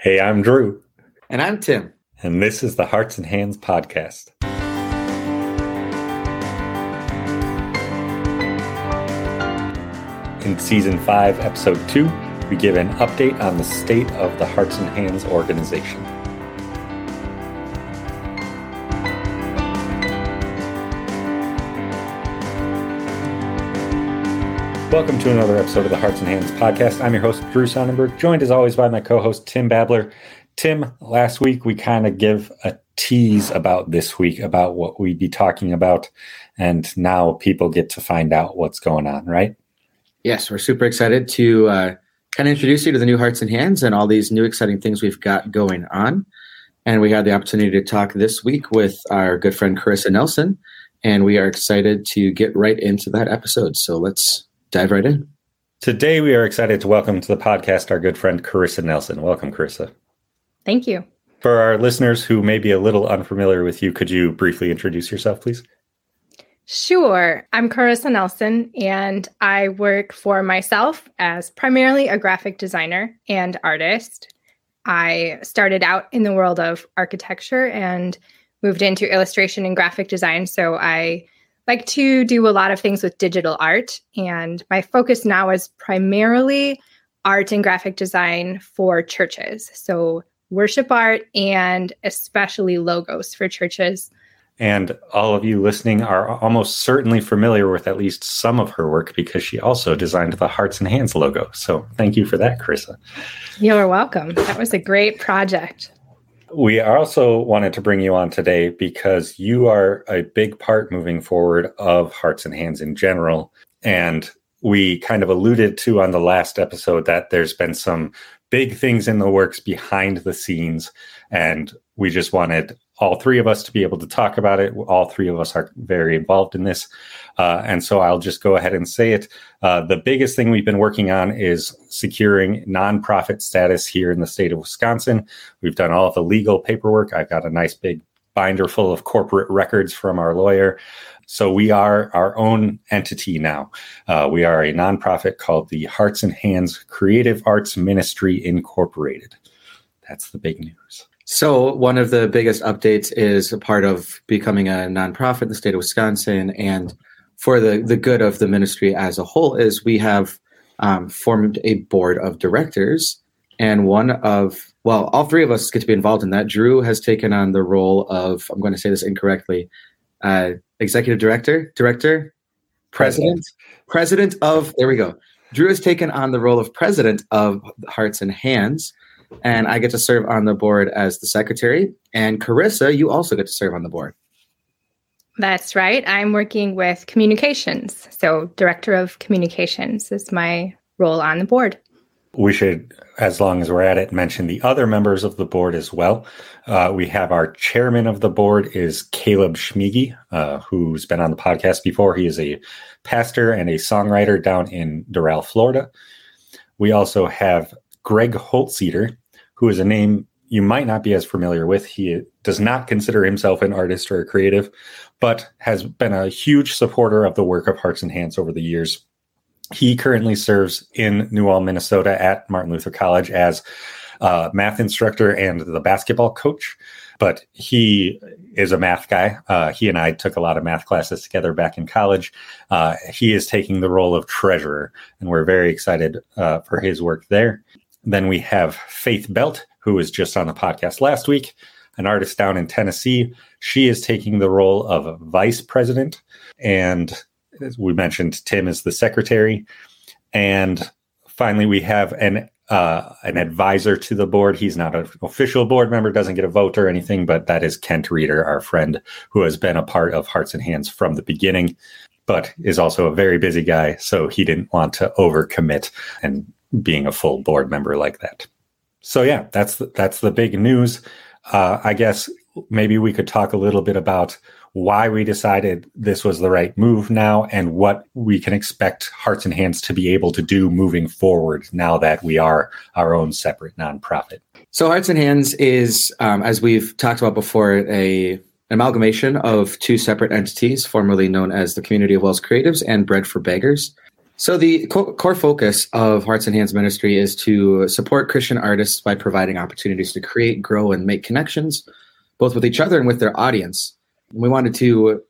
Hey, I'm Drew. And I'm Tim. And this is the Hearts and Hands Podcast. In Season 5, Episode 2, we give an update on the state of the Hearts and Hands organization. Welcome to another episode of the Hearts and Hands podcast. I'm your host, Drew Sonnenberg, joined as always by my co host, Tim Babler. Tim, last week we kind of give a tease about this week, about what we'd be talking about. And now people get to find out what's going on, right? Yes, we're super excited to uh, kind of introduce you to the new Hearts and Hands and all these new exciting things we've got going on. And we had the opportunity to talk this week with our good friend Corissa Nelson. And we are excited to get right into that episode. So let's dive right in. Today, we are excited to welcome to the podcast our good friend Corissa Nelson. Welcome, Corissa. Thank you. For our listeners who may be a little unfamiliar with you, could you briefly introduce yourself, please? Sure. I'm Corissa Nelson, and I work for myself as primarily a graphic designer and artist. I started out in the world of architecture and moved into illustration and graphic design. So I like to do a lot of things with digital art. And my focus now is primarily art and graphic design for churches. So, worship art and especially logos for churches. And all of you listening are almost certainly familiar with at least some of her work because she also designed the Hearts and Hands logo. So, thank you for that, Corissa. You're welcome. That was a great project. We also wanted to bring you on today because you are a big part moving forward of Hearts and Hands in general. And we kind of alluded to on the last episode that there's been some big things in the works behind the scenes. And we just wanted all three of us to be able to talk about it. All three of us are very involved in this. Uh, and so I'll just go ahead and say it. Uh, the biggest thing we've been working on is securing nonprofit status here in the state of Wisconsin. We've done all of the legal paperwork. I've got a nice big binder full of corporate records from our lawyer. So we are our own entity now. Uh, we are a nonprofit called the Hearts and Hands Creative Arts Ministry Incorporated. That's the big news. So, one of the biggest updates is a part of becoming a nonprofit in the state of Wisconsin. And for the, the good of the ministry as a whole, is we have um, formed a board of directors. And one of, well, all three of us get to be involved in that. Drew has taken on the role of, I'm going to say this incorrectly, uh, executive director, director, president, president of, there we go. Drew has taken on the role of president of Hearts and Hands and I get to serve on the board as the secretary. And Corissa, you also get to serve on the board. That's right. I'm working with communications. So, director of communications is my role on the board. We should, as long as we're at it, mention the other members of the board as well. Uh, we have our chairman of the board is Caleb Schmiege, uh, who's been on the podcast before. He is a pastor and a songwriter down in Doral, Florida. We also have Greg Holtzeter, who is a name you might not be as familiar with. He does not consider himself an artist or a creative, but has been a huge supporter of the work of Hearts and Hands over the years. He currently serves in New Ulm, Minnesota at Martin Luther College as math instructor and the basketball coach. But he is a math guy. Uh, he and I took a lot of math classes together back in college. Uh, he is taking the role of treasurer, and we're very excited uh, for his work there. Then we have Faith Belt, who was just on the podcast last week, an artist down in Tennessee. She is taking the role of vice president. And as we mentioned, Tim is the secretary. And finally, we have an uh, an advisor to the board. He's not an official board member, doesn't get a vote or anything, but that is Kent Reeder, our friend who has been a part of Hearts and Hands from the beginning, but is also a very busy guy. So he didn't want to overcommit and being a full board member like that. So yeah, that's the, that's the big news. Uh, I guess maybe we could talk a little bit about why we decided this was the right move now and what we can expect Hearts and Hands to be able to do moving forward now that we are our own separate nonprofit. So Hearts and Hands is, um, as we've talked about before, a amalgamation of two separate entities, formerly known as the Community of Wells Creatives and Bread for Beggars. So, the core focus of Hearts and Hands Ministry is to support Christian artists by providing opportunities to create, grow, and make connections, both with each other and with their audience. We wanted to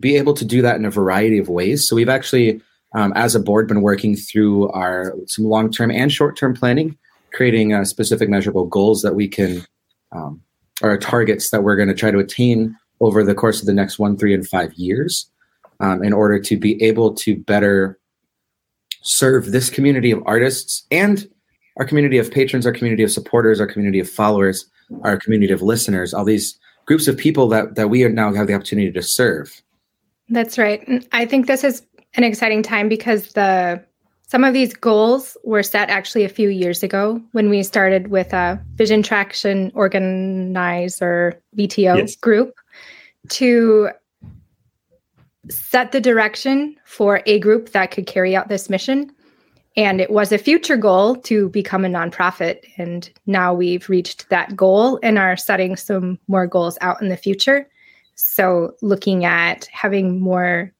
be able to do that in a variety of ways. So, we've actually, um, as a board, been working through our some long term and short term planning, creating uh, specific measurable goals that we can, um, or targets that we're going to try to attain over the course of the next one, three, and five years um, in order to be able to better serve this community of artists and our community of patrons, our community of supporters, our community of followers, our community of listeners, all these groups of people that, that we now have the opportunity to serve. That's right. I think this is an exciting time because the some of these goals were set actually a few years ago when we started with a Vision Traction Organizer VTO yes. group to set the direction for a group that could carry out this mission. And it was a future goal to become a nonprofit. And now we've reached that goal and are setting some more goals out in the future. So, looking at having more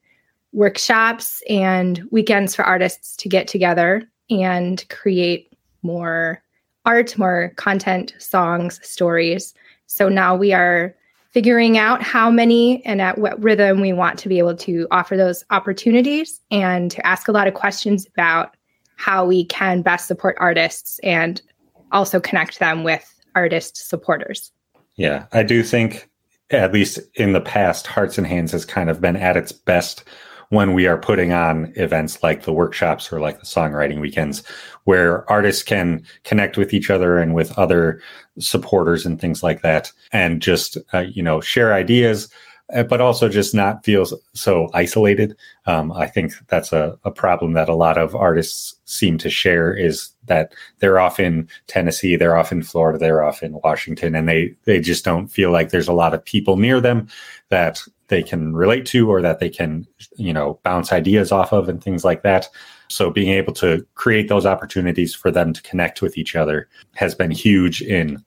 workshops and weekends for artists to get together and create more art, more content, songs, stories. So now we are figuring out how many and at what rhythm we want to be able to offer those opportunities and to ask a lot of questions about how we can best support artists and also connect them with artist supporters. Yeah, I do think, at least in the past, Hearts and Hands has kind of been at its best when we are putting on events like the workshops or like the songwriting weekends where artists can connect with each other and with other supporters and things like that and just uh, you know share ideas but also just not feel so isolated. Um, i think that's a, a problem that a lot of artists seem to share is that they're off in tennessee they're off in florida they're off in washington and they they just don't feel like there's a lot of people near them that they can relate to or that they can you know bounce ideas off of and things like that. So being able to create those opportunities for them to connect with each other has been huge in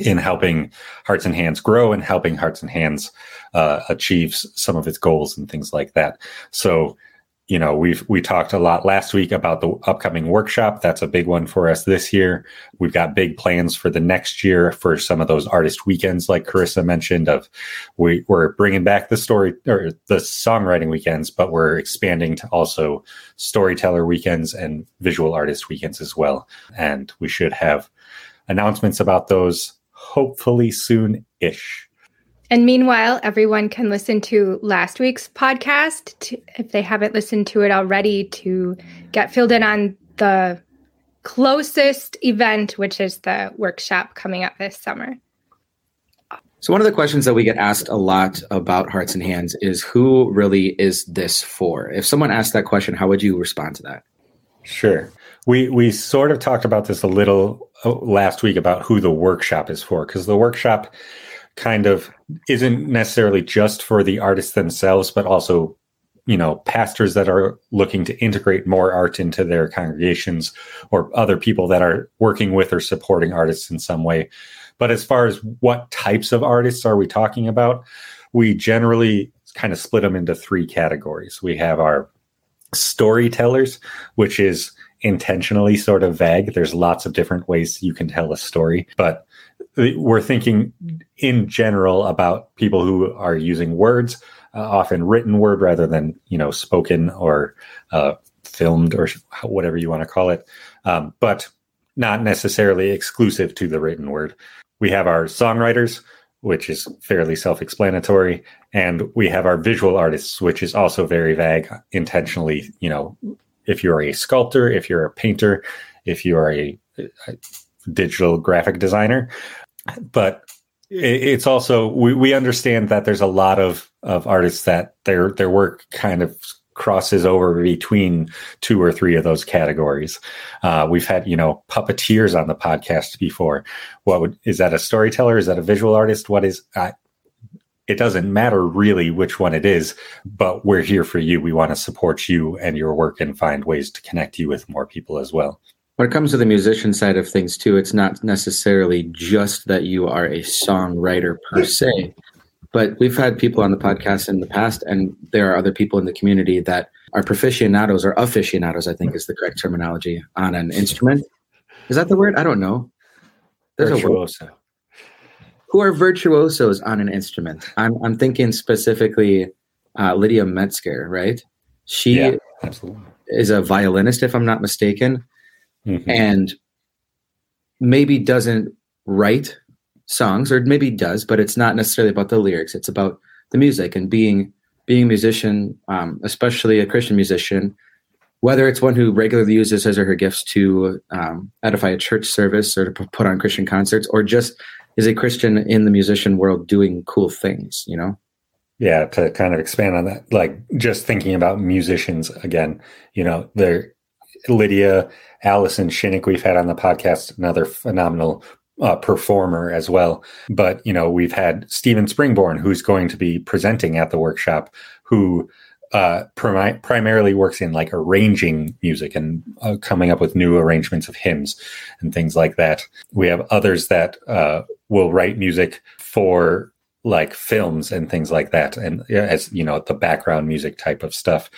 in helping hearts and hands grow and helping hearts and hands uh, achieve some of its goals and things like that. So you know we've we talked a lot last week about the upcoming workshop. That's a big one for us this year. We've got big plans for the next year for some of those artist weekends like corissa mentioned of we, we're bringing back the story or the songwriting weekends but we're expanding to also storyteller weekends and visual artist weekends as well. And we should have announcements about those hopefully soon ish and meanwhile, everyone can listen to last week's podcast to, if they haven't listened to it already to get filled in on the closest event, which is the workshop coming up this summer. So, one of the questions that we get asked a lot about Hearts and Hands is who really is this for? If someone asked that question, how would you respond to that? Sure. We we sort of talked about this a little last week about who the workshop is for because the workshop kind of isn't necessarily just for the artists themselves, but also, you know, pastors that are looking to integrate more art into their congregations or other people that are working with or supporting artists in some way. But as far as what types of artists are we talking about, we generally kind of split them into three categories. We have our storytellers, which is intentionally sort of vague. There's lots of different ways you can tell a story, but we're thinking in general about people who are using words, uh, often written word rather than you know spoken or uh, filmed or whatever you want to call it, um, but not necessarily exclusive to the written word. We have our songwriters, which is fairly self-explanatory, and we have our visual artists, which is also very vague, intentionally. You know, if you're a sculptor, if you're a painter, if you are a, a digital graphic designer, but it's also we, we understand that there's a lot of of artists that their their work kind of crosses over between two or three of those categories. Uh, we've had you know puppeteers on the podcast before. What would is that a storyteller? Is that a visual artist? What is? Uh, it doesn't matter really which one it is, but we're here for you. We want to support you and your work and find ways to connect you with more people as well when it comes to the musician side of things too it's not necessarily just that you are a songwriter per se but we've had people on the podcast in the past and there are other people in the community that are proficientos or aficionados, I think is the correct terminology on an instrument. Is that the word? I don't know. There's Virtuoso. Who are virtuosos on an instrument? I'm I'm thinking specifically uh, Lydia Metzger, right? She yeah, absolutely. is a violinist, if I'm not mistaken, mm-hmm. and maybe doesn't write songs, or maybe does, but it's not necessarily about the lyrics. It's about the music and being being a musician, um, especially a Christian musician, whether it's one who regularly uses his or her gifts to um, edify a church service or to put on Christian concerts, or just is a Christian in the musician world doing cool things, you know? Yeah, to kind of expand on that, like just thinking about musicians again, you know, they're Lydia, Allison Shinnick, we've had on the podcast, another phenomenal uh, performer as well. But you know, we've had Stephen Springborn, who's going to be presenting at the workshop, who uh, prim- primarily works in like arranging music and uh, coming up with new arrangements of hymns and things like that. We have others that uh, will write music for like films and things like that, and as you know, the background music type of stuff.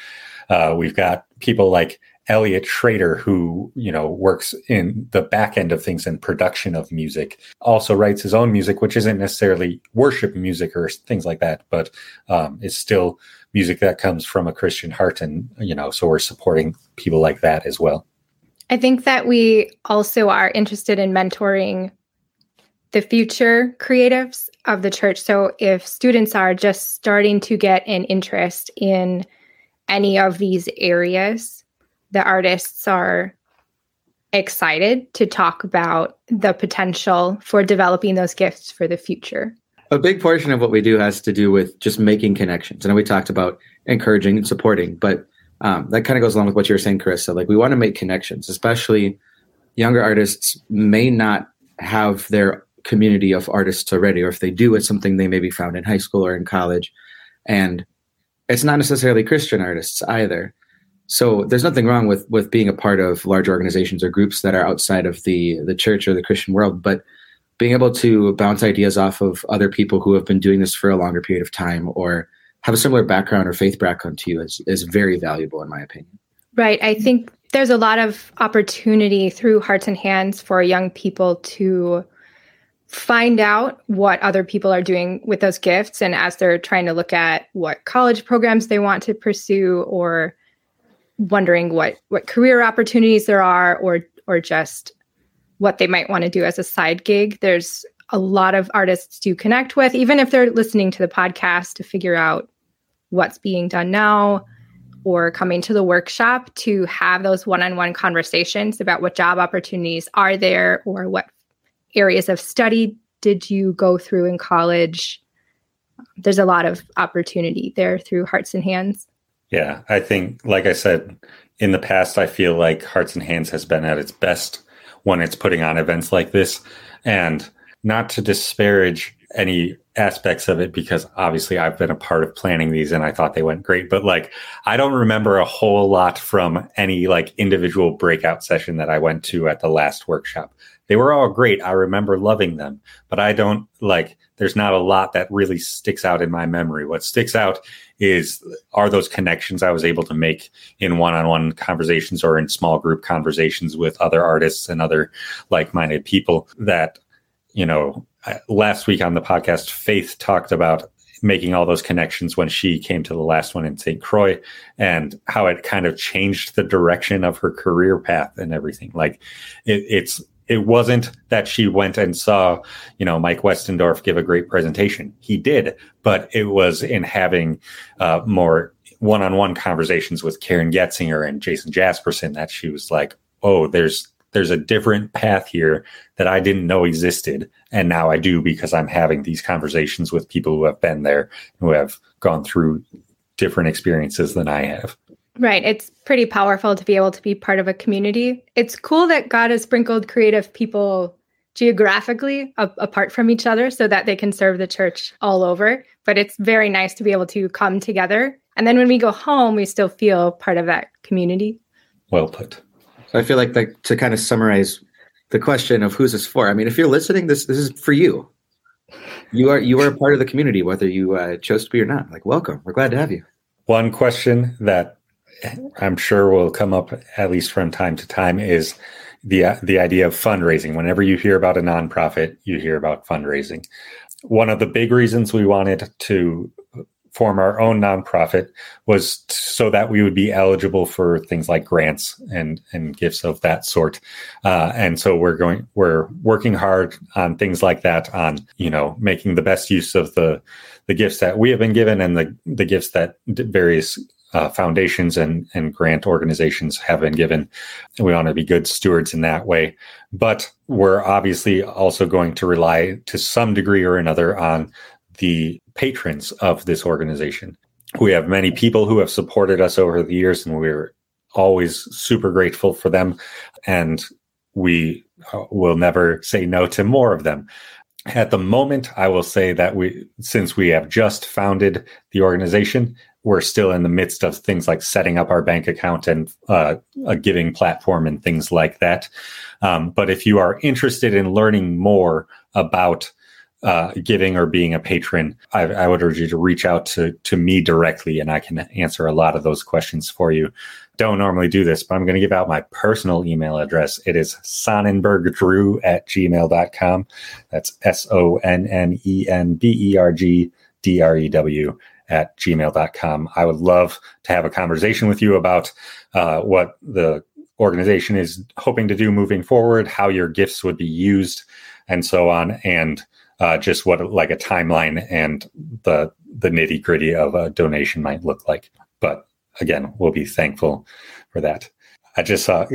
Uh, we've got people like Elliot Schrader, who you know works in the back end of things and production of music, also writes his own music, which isn't necessarily worship music or things like that, but um, it's still music that comes from a Christian heart, and you know, so we're supporting people like that as well. I think that we also are interested in mentoring the future creatives of the church. So if students are just starting to get an interest in any of these areas the artists are excited to talk about the potential for developing those gifts for the future. A big portion of what we do has to do with just making connections. Know we talked about encouraging and supporting, but um, that kind of goes along with what you were saying, Corissa. Like we want to make connections, especially younger artists may not have their community of artists already, or if they do, it's something they maybe found in high school or in college. And it's not necessarily Christian artists either. So there's nothing wrong with with being a part of large organizations or groups that are outside of the the church or the Christian world, but being able to bounce ideas off of other people who have been doing this for a longer period of time or have a similar background or faith background to you is is very valuable in my opinion. Right. I think there's a lot of opportunity through Hearts and Hands for young people to find out what other people are doing with those gifts and as they're trying to look at what college programs they want to pursue or wondering what what career opportunities there are or or just what they might want to do as a side gig. There's a lot of artists to connect with even if they're listening to the podcast to figure out what's being done now or coming to the workshop to have those one-on-one conversations about what job opportunities are there or what areas of study did you go through in college. There's a lot of opportunity there through hearts and hands yeah, I think, like I said in the past, I feel like Hearts and Hands has been at its best when it's putting on events like this. And not to disparage any aspects of it because obviously I've been a part of planning these and I thought they went great. But like, I don't remember a whole lot from any like individual breakout session that I went to at the last workshop. They were all great. I remember loving them, but I don't like, there's not a lot that really sticks out in my memory. What sticks out is are those connections I was able to make in one-on-one conversations or in small group conversations with other artists and other like-minded people that you know last week on the podcast Faith talked about making all those connections when she came to the last one in St. Croix and how it kind of changed the direction of her career path and everything. Like it, it's it wasn't that she went and saw, you know, Mike Westendorf give a great presentation. He did, but it was in having uh, more one-on-one conversations with Karen Getzinger and Jason Jasperson that she was like, "Oh, there's there's a different path here that I didn't know existed, and now I do because I'm having these conversations with people who have been there, who have gone through different experiences than I have." Right. It's pretty powerful to be able to be part of a community. It's cool that God has sprinkled creative people geographically a- apart from each other so that they can serve the church all over. But it's very nice to be able to come together. And then when we go home, we still feel part of that community. Well put. So I feel like the, to kind of summarize the question of who's this for. I mean, if you're listening, this this is for you. You are you are a part of the community, whether you uh, chose to be or not. Like, welcome. We're glad to have you. One question that I'm sure will come up at least from time to time is the the idea of fundraising. Whenever you hear about a nonprofit, you hear about fundraising. One of the big reasons we wanted to form our own nonprofit was so that we would be eligible for things like grants and and gifts of that sort. Uh, and so we're going we're working hard on things like that on you know making the best use of the the gifts that we have been given and the the gifts that various uh, foundations and, and grant organizations have been given. We want to be good stewards in that way. But we're obviously also going to rely to some degree or another on the patrons of this organization. We have many people who have supported us over the years, and we're always super grateful for them. And we uh, will never say no to more of them. At the moment, I will say that we, since we have just founded the organization, we're still in the midst of things like setting up our bank account and uh, a giving platform and things like that. Um, but if you are interested in learning more about uh, giving or being a patron, I, I, would urge you to reach out to, to me directly and I can answer a lot of those questions for you. Don't normally do this, but I'm going to give out my personal email address. It is sonnenbergdrew at gmail.com. That's S O N N E N B E R G D R E W at gmail.com. I would love to have a conversation with you about uh, what the organization is hoping to do moving forward, how your gifts would be used, and so on. And uh, just what like a timeline and the the nitty gritty of a donation might look like. But again, we'll be thankful for that. I just saw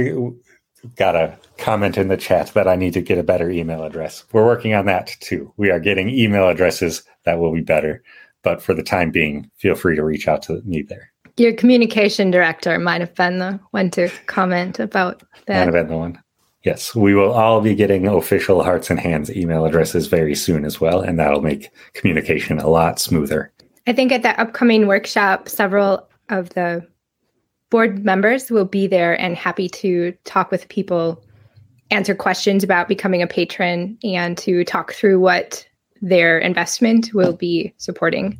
got a comment in the chat that I need to get a better email address. We're working on that too. We are getting email addresses that will be better. But for the time being, feel free to reach out to me there. Your communication director might have been the one to comment about that. Might have been the one. Yes, we will all be getting official Hearts and Hands email addresses very soon as well, and that'll make communication a lot smoother. I think at the upcoming workshop, several of the board members will be there and happy to talk with people, answer questions about becoming a patron, and to talk through what their investment will be supporting.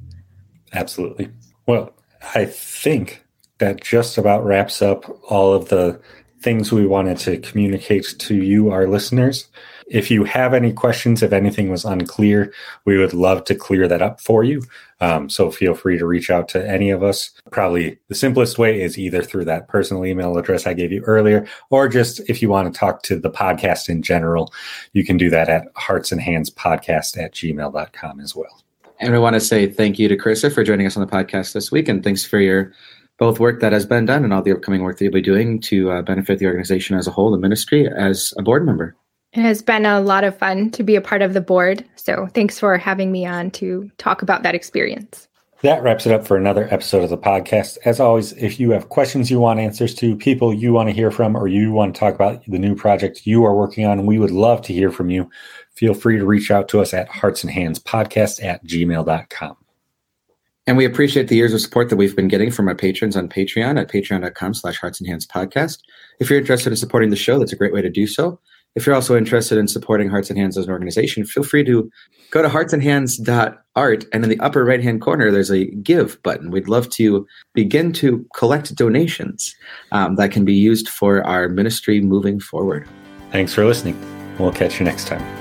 Absolutely. Well, I think that just about wraps up all of the things we wanted to communicate to you, our listeners. If you have any questions, if anything was unclear, we would love to clear that up for you. Um, so feel free to reach out to any of us. Probably the simplest way is either through that personal email address I gave you earlier, or just if you want to talk to the podcast in general, you can do that at heartsandhandspodcast at gmail.com as well. And we want to say thank you to Corissa for joining us on the podcast this week. And thanks for your both work that has been done and all the upcoming work that you'll be doing to uh, benefit the organization as a whole, the ministry, as a board member. It has been a lot of fun to be a part of the board. So thanks for having me on to talk about that experience. That wraps it up for another episode of the podcast. As always, if you have questions you want answers to, people you want to hear from, or you want to talk about the new project you are working on, we would love to hear from you. Feel free to reach out to us at hearts and hands podcast at gmail.com. And we appreciate the years of support that we've been getting from our patrons on Patreon at patreon.com slash hearts and hands podcast. If you're interested in supporting the show, that's a great way to do so. If you're also interested in supporting Hearts and Hands as an organization, feel free to go to heartsandhands.art and in the upper right hand corner, there's a give button. We'd love to begin to collect donations um, that can be used for our ministry moving forward. Thanks for listening. We'll catch you next time.